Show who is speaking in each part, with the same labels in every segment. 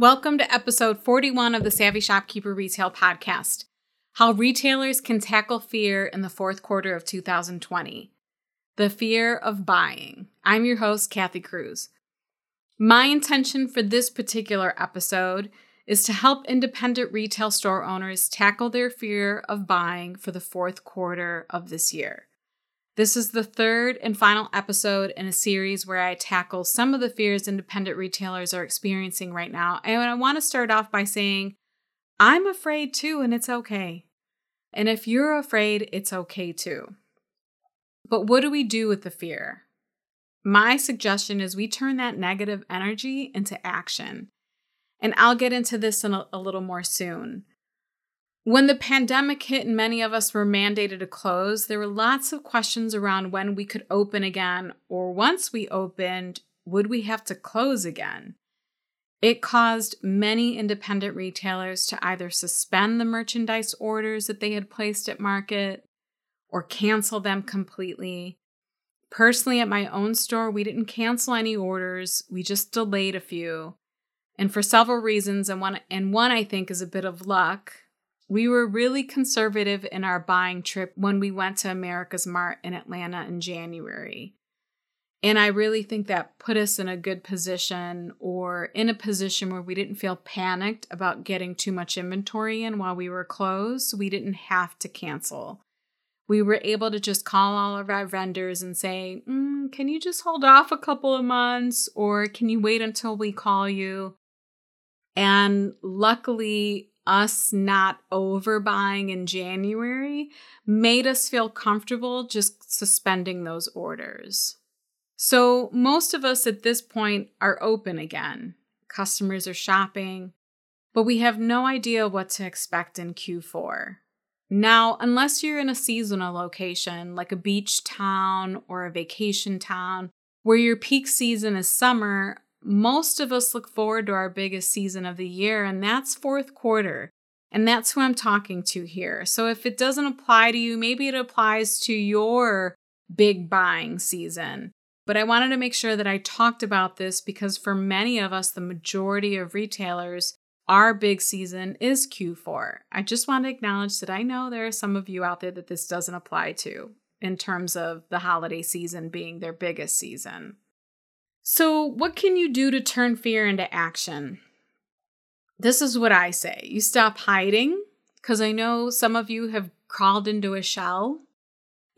Speaker 1: Welcome to episode 41 of the Savvy Shopkeeper Retail Podcast How Retailers Can Tackle Fear in the Fourth Quarter of 2020. The Fear of Buying. I'm your host, Kathy Cruz. My intention for this particular episode is to help independent retail store owners tackle their fear of buying for the fourth quarter of this year. This is the third and final episode in a series where I tackle some of the fears independent retailers are experiencing right now. And I want to start off by saying, I'm afraid too, and it's okay. And if you're afraid, it's okay too. But what do we do with the fear? My suggestion is we turn that negative energy into action. And I'll get into this in a, a little more soon. When the pandemic hit and many of us were mandated to close, there were lots of questions around when we could open again, or once we opened, would we have to close again? It caused many independent retailers to either suspend the merchandise orders that they had placed at market or cancel them completely. Personally, at my own store, we didn't cancel any orders, we just delayed a few. And for several reasons, and one, and one I think is a bit of luck, we were really conservative in our buying trip when we went to AmericasMart in Atlanta in January. And I really think that put us in a good position or in a position where we didn't feel panicked about getting too much inventory in while we were closed. We didn't have to cancel. We were able to just call all of our vendors and say, mm, Can you just hold off a couple of months or can you wait until we call you? And luckily, us not overbuying in January made us feel comfortable just suspending those orders. So, most of us at this point are open again. Customers are shopping, but we have no idea what to expect in Q4. Now, unless you're in a seasonal location like a beach town or a vacation town where your peak season is summer, most of us look forward to our biggest season of the year, and that's fourth quarter. And that's who I'm talking to here. So if it doesn't apply to you, maybe it applies to your big buying season. But I wanted to make sure that I talked about this because for many of us, the majority of retailers, our big season is Q4. I just want to acknowledge that I know there are some of you out there that this doesn't apply to in terms of the holiday season being their biggest season. So, what can you do to turn fear into action? This is what I say you stop hiding, because I know some of you have crawled into a shell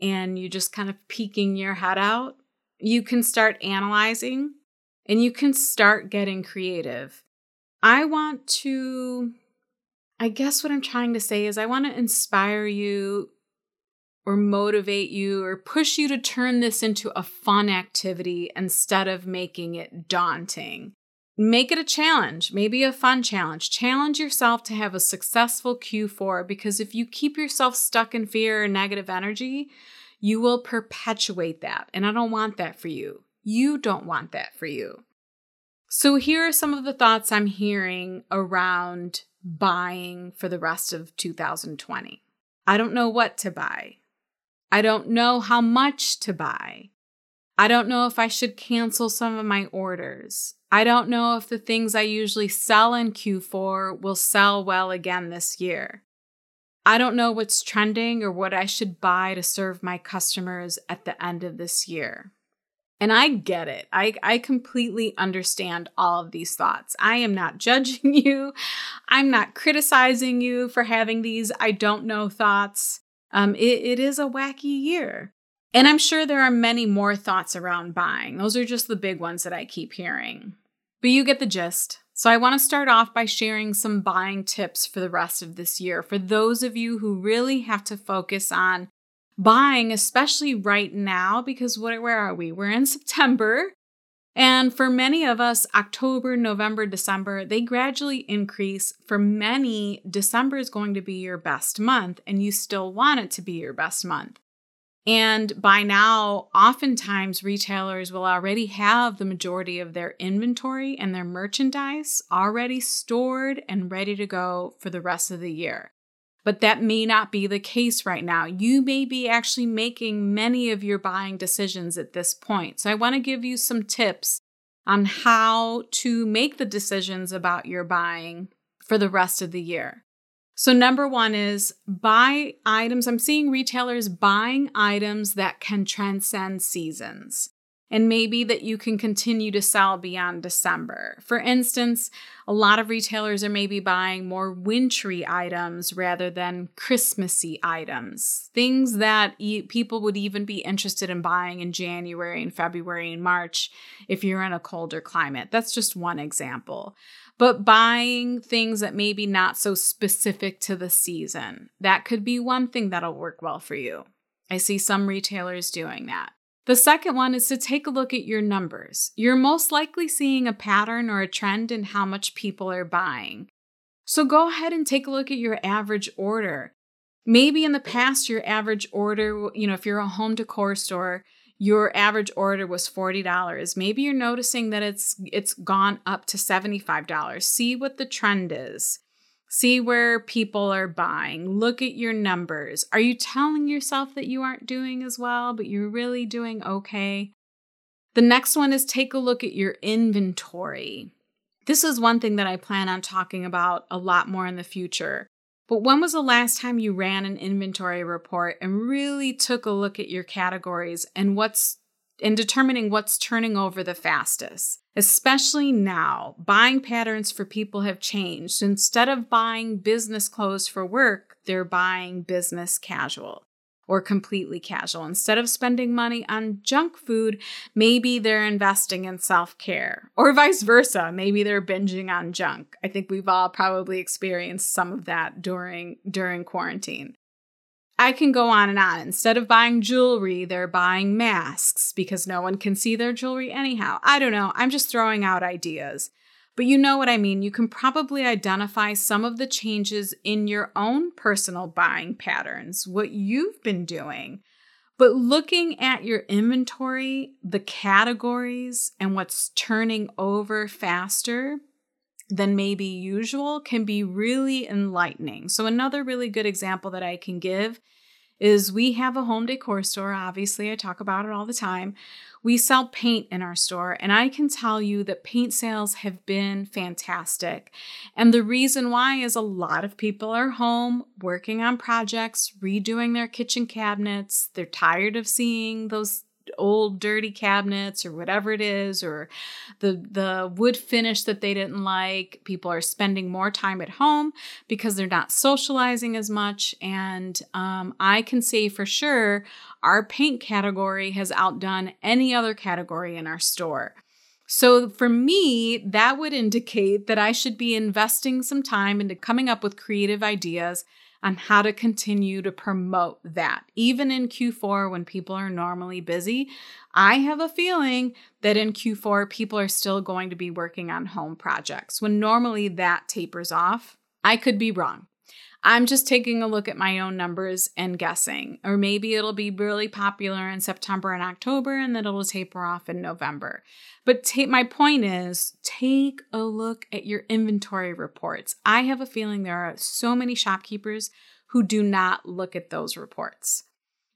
Speaker 1: and you're just kind of peeking your head out. You can start analyzing and you can start getting creative. I want to, I guess what I'm trying to say is, I want to inspire you or motivate you or push you to turn this into a fun activity instead of making it daunting. Make it a challenge, maybe a fun challenge. Challenge yourself to have a successful Q4 because if you keep yourself stuck in fear or negative energy, you will perpetuate that. And I don't want that for you. You don't want that for you. So, here are some of the thoughts I'm hearing around buying for the rest of 2020. I don't know what to buy. I don't know how much to buy. I don't know if I should cancel some of my orders. I don't know if the things I usually sell in Q4 will sell well again this year. I don't know what's trending or what I should buy to serve my customers at the end of this year. And I get it. I, I completely understand all of these thoughts. I am not judging you. I'm not criticizing you for having these I don't know thoughts. Um, it, it is a wacky year. And I'm sure there are many more thoughts around buying. Those are just the big ones that I keep hearing. But you get the gist. So I want to start off by sharing some buying tips for the rest of this year for those of you who really have to focus on buying, especially right now, because what, where are we? We're in September. And for many of us, October, November, December, they gradually increase. For many, December is going to be your best month, and you still want it to be your best month. And by now, oftentimes retailers will already have the majority of their inventory and their merchandise already stored and ready to go for the rest of the year. But that may not be the case right now. You may be actually making many of your buying decisions at this point. So I want to give you some tips on how to make the decisions about your buying for the rest of the year. So, number one is buy items. I'm seeing retailers buying items that can transcend seasons and maybe that you can continue to sell beyond December. For instance, a lot of retailers are maybe buying more wintry items rather than Christmassy items, things that people would even be interested in buying in January and February and March if you're in a colder climate. That's just one example. But buying things that maybe not so specific to the season, that could be one thing that'll work well for you. I see some retailers doing that. The second one is to take a look at your numbers. You're most likely seeing a pattern or a trend in how much people are buying. So go ahead and take a look at your average order. Maybe in the past, your average order, you know, if you're a home decor store, your average order was $40. Maybe you're noticing that it's it's gone up to $75. See what the trend is. See where people are buying. Look at your numbers. Are you telling yourself that you aren't doing as well, but you're really doing okay? The next one is take a look at your inventory. This is one thing that I plan on talking about a lot more in the future. But when was the last time you ran an inventory report and really took a look at your categories and what's in determining what's turning over the fastest. Especially now, buying patterns for people have changed. Instead of buying business clothes for work, they're buying business casual or completely casual. Instead of spending money on junk food, maybe they're investing in self care, or vice versa. Maybe they're binging on junk. I think we've all probably experienced some of that during during quarantine. I can go on and on. Instead of buying jewelry, they're buying masks because no one can see their jewelry anyhow. I don't know. I'm just throwing out ideas. But you know what I mean. You can probably identify some of the changes in your own personal buying patterns, what you've been doing. But looking at your inventory, the categories, and what's turning over faster than maybe usual can be really enlightening. So, another really good example that I can give is we have a home decor store. Obviously, I talk about it all the time. We sell paint in our store, and I can tell you that paint sales have been fantastic. And the reason why is a lot of people are home working on projects, redoing their kitchen cabinets. They're tired of seeing those old dirty cabinets or whatever it is or the the wood finish that they didn't like. People are spending more time at home because they're not socializing as much. And um, i can say for sure our paint category has outdone any other category in our store. So for me, that would indicate that I should be investing some time into coming up with creative ideas on how to continue to promote that. Even in Q4, when people are normally busy, I have a feeling that in Q4, people are still going to be working on home projects when normally that tapers off. I could be wrong. I'm just taking a look at my own numbers and guessing. Or maybe it'll be really popular in September and October and then it'll taper off in November. But ta- my point is take a look at your inventory reports. I have a feeling there are so many shopkeepers who do not look at those reports.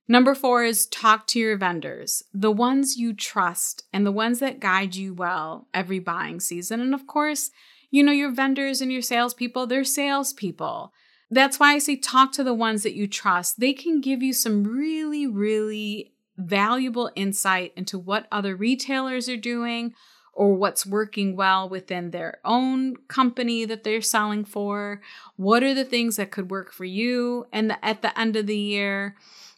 Speaker 1: Number four is talk to your vendors, the ones you trust and the ones that guide you well every buying season. And of course, you know, your vendors and your salespeople, they're salespeople. That's why I say talk to the ones that you trust. They can give you some really, really valuable insight into what other retailers are doing or what's working well within their own company that they're selling for. What are the things that could work for you? And the, at the end of the year,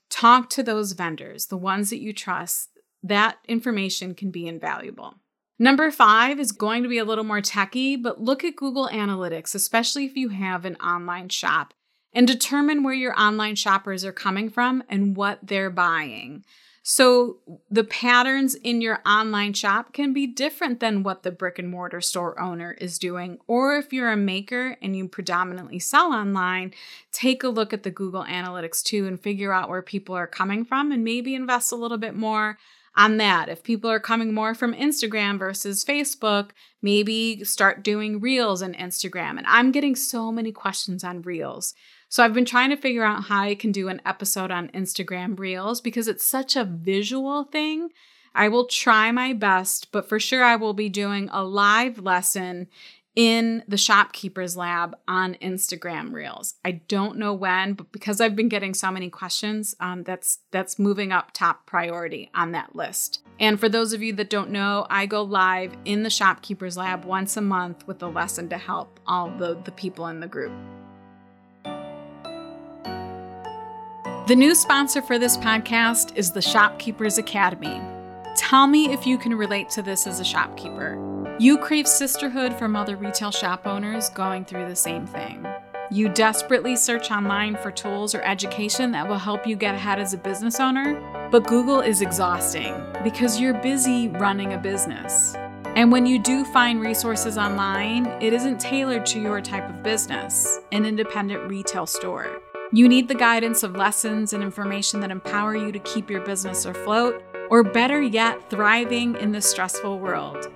Speaker 1: talk to those vendors, the ones that you trust. That information can be invaluable. Number five is going to be a little more techy, but look at Google Analytics, especially if you have an online shop, and determine where your online shoppers are coming from and what they're buying. So the patterns in your online shop can be different than what the brick and mortar store owner is doing. Or if you're a maker and you predominantly sell online, take a look at the Google Analytics too and figure out where people are coming from and maybe invest a little bit more on that. If people are coming more from Instagram versus Facebook, maybe start doing reels on Instagram. And I'm getting so many questions on reels. So I've been trying to figure out how I can do an episode on Instagram Reels because it's such a visual thing. I will try my best, but for sure I will be doing a live lesson in the shopkeepers lab on Instagram Reels. I don't know when, but because I've been getting so many questions, um, that's that's moving up top priority on that list. And for those of you that don't know, I go live in the shopkeepers lab once a month with a lesson to help all the, the people in the group. The new sponsor for this podcast is the Shopkeepers Academy. Tell me if you can relate to this as a shopkeeper. You crave sisterhood from other retail shop owners going through the same thing. You desperately search online for tools or education that will help you get ahead as a business owner, but Google is exhausting because you're busy running a business. And when you do find resources online, it isn't tailored to your type of business, an independent retail store. You need the guidance of lessons and information that empower you to keep your business afloat, or better yet, thriving in this stressful world.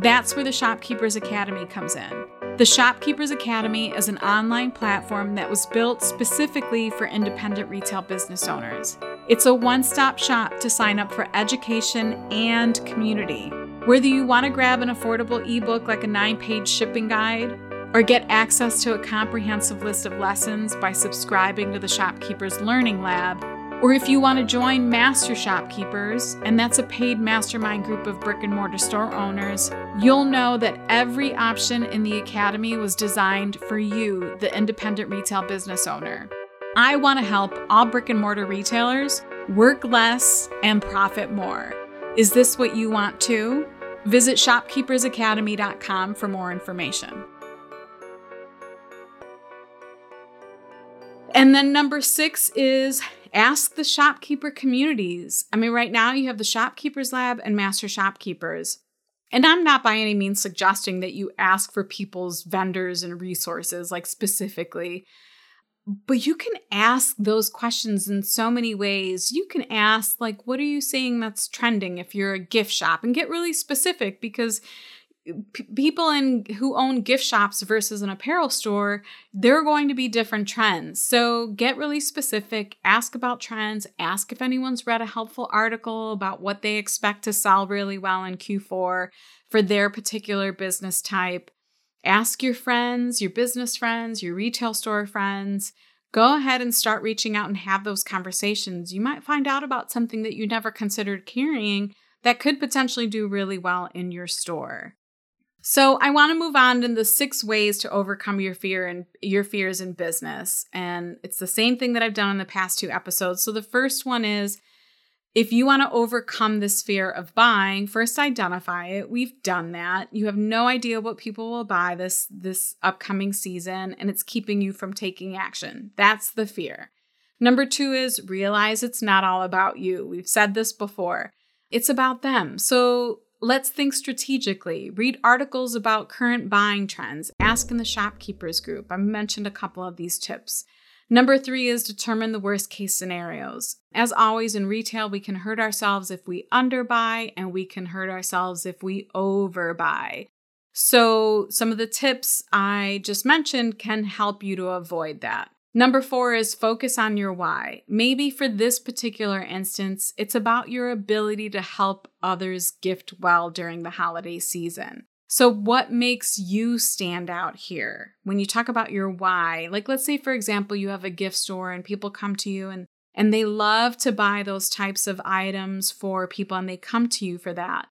Speaker 1: That's where the Shopkeepers Academy comes in. The Shopkeepers Academy is an online platform that was built specifically for independent retail business owners. It's a one stop shop to sign up for education and community. Whether you want to grab an affordable ebook like a nine page shipping guide, or get access to a comprehensive list of lessons by subscribing to the Shopkeepers Learning Lab, or if you want to join Master Shopkeepers, and that's a paid mastermind group of brick and mortar store owners, you'll know that every option in the Academy was designed for you, the independent retail business owner. I want to help all brick and mortar retailers work less and profit more. Is this what you want too? Visit shopkeepersacademy.com for more information. And then number six is ask the shopkeeper communities. I mean, right now you have the Shopkeepers Lab and Master Shopkeepers. And I'm not by any means suggesting that you ask for people's vendors and resources, like specifically, but you can ask those questions in so many ways. You can ask, like, what are you seeing that's trending if you're a gift shop and get really specific because p- people in who own gift shops versus an apparel store, there are going to be different trends. So get really specific, ask about trends, ask if anyone's read a helpful article about what they expect to sell really well in Q4 for their particular business type. Ask your friends, your business friends, your retail store friends. Go ahead and start reaching out and have those conversations. You might find out about something that you never considered carrying that could potentially do really well in your store. So I want to move on to the six ways to overcome your fear and your fears in business. And it's the same thing that I've done in the past two episodes. So the first one is if you want to overcome this fear of buying, first identify it. We've done that. You have no idea what people will buy this this upcoming season and it's keeping you from taking action. That's the fear. Number 2 is realize it's not all about you. We've said this before. It's about them. So Let's think strategically. Read articles about current buying trends. Ask in the shopkeepers group. I mentioned a couple of these tips. Number three is determine the worst case scenarios. As always in retail, we can hurt ourselves if we underbuy, and we can hurt ourselves if we overbuy. So, some of the tips I just mentioned can help you to avoid that. Number four is focus on your why. Maybe for this particular instance, it's about your ability to help others gift well during the holiday season. So, what makes you stand out here? When you talk about your why, like let's say, for example, you have a gift store and people come to you and, and they love to buy those types of items for people and they come to you for that.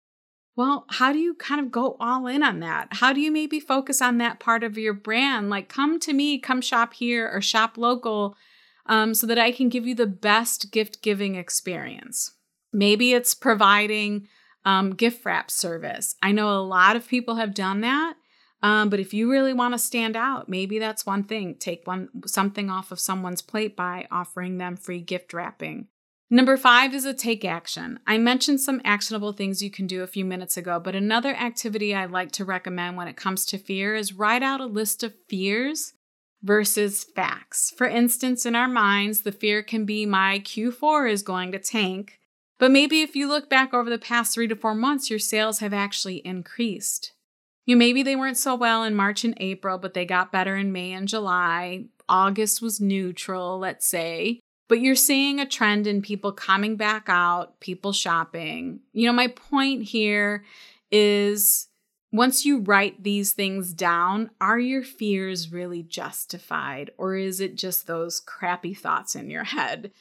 Speaker 1: Well, how do you kind of go all in on that? How do you maybe focus on that part of your brand? Like, come to me, come shop here or shop local um, so that I can give you the best gift giving experience. Maybe it's providing um, gift wrap service. I know a lot of people have done that. Um, but if you really want to stand out, maybe that's one thing. Take one something off of someone's plate by offering them free gift wrapping. Number five is a take action. I mentioned some actionable things you can do a few minutes ago, but another activity I like to recommend when it comes to fear is write out a list of fears versus facts. For instance, in our minds, the fear can be my Q4 is going to tank, but maybe if you look back over the past three to four months, your sales have actually increased. You maybe they weren't so well in March and April, but they got better in May and July. August was neutral, let's say. But you're seeing a trend in people coming back out, people shopping. You know, my point here is once you write these things down, are your fears really justified or is it just those crappy thoughts in your head?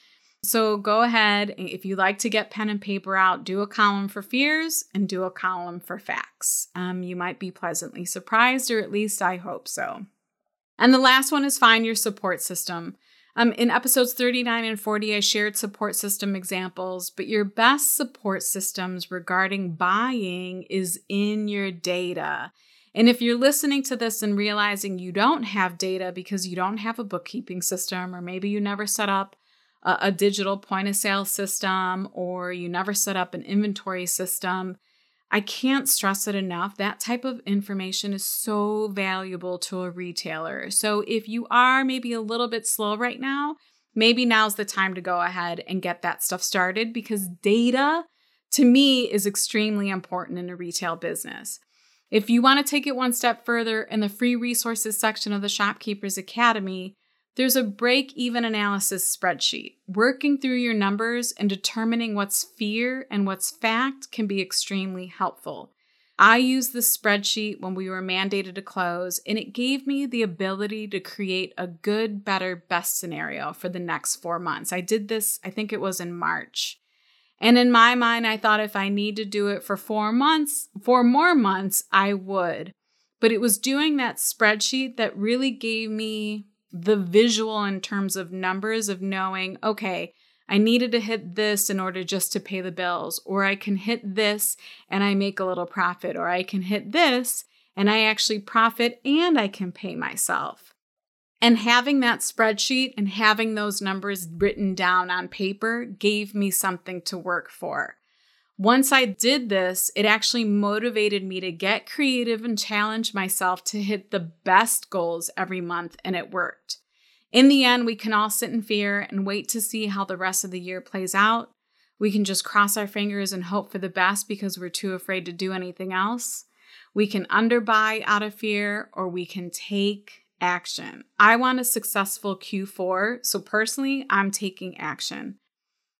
Speaker 1: So go ahead, if you like to get pen and paper out, do a column for fears and do a column for facts. Um, you might be pleasantly surprised, or at least I hope so. And the last one is find your support system. Um, in episodes 39 and 40, I shared support system examples, but your best support systems regarding buying is in your data. And if you're listening to this and realizing you don't have data because you don't have a bookkeeping system, or maybe you never set up a, a digital point of sale system, or you never set up an inventory system, I can't stress it enough. That type of information is so valuable to a retailer. So if you are maybe a little bit slow right now, maybe now's the time to go ahead and get that stuff started because data to me is extremely important in a retail business. If you want to take it one step further, in the free resources section of the Shopkeepers Academy, there's a break even analysis spreadsheet. Working through your numbers and determining what's fear and what's fact can be extremely helpful. I used this spreadsheet when we were mandated to close, and it gave me the ability to create a good, better, best scenario for the next four months. I did this, I think it was in March. And in my mind, I thought if I need to do it for four months, four more months, I would. But it was doing that spreadsheet that really gave me the visual in terms of numbers of knowing, okay, I needed to hit this in order just to pay the bills, or I can hit this and I make a little profit, or I can hit this and I actually profit and I can pay myself. And having that spreadsheet and having those numbers written down on paper gave me something to work for. Once I did this, it actually motivated me to get creative and challenge myself to hit the best goals every month, and it worked. In the end, we can all sit in fear and wait to see how the rest of the year plays out. We can just cross our fingers and hope for the best because we're too afraid to do anything else. We can underbuy out of fear, or we can take action. I want a successful Q4, so personally, I'm taking action.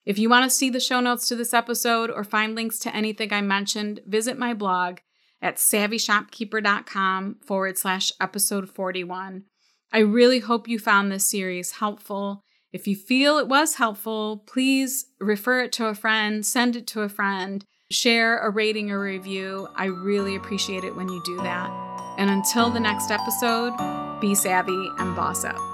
Speaker 1: If you want to see the show notes to this episode or find links to anything I mentioned, visit my blog at savvyshopkeeper.com forward slash episode 41. I really hope you found this series helpful. If you feel it was helpful, please refer it to a friend, send it to a friend, share a rating or review. I really appreciate it when you do that. And until the next episode, be savvy and boss up.